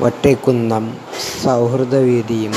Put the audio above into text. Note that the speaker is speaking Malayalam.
ഒറ്റക്കുന്നം സൗഹൃദവേദിയും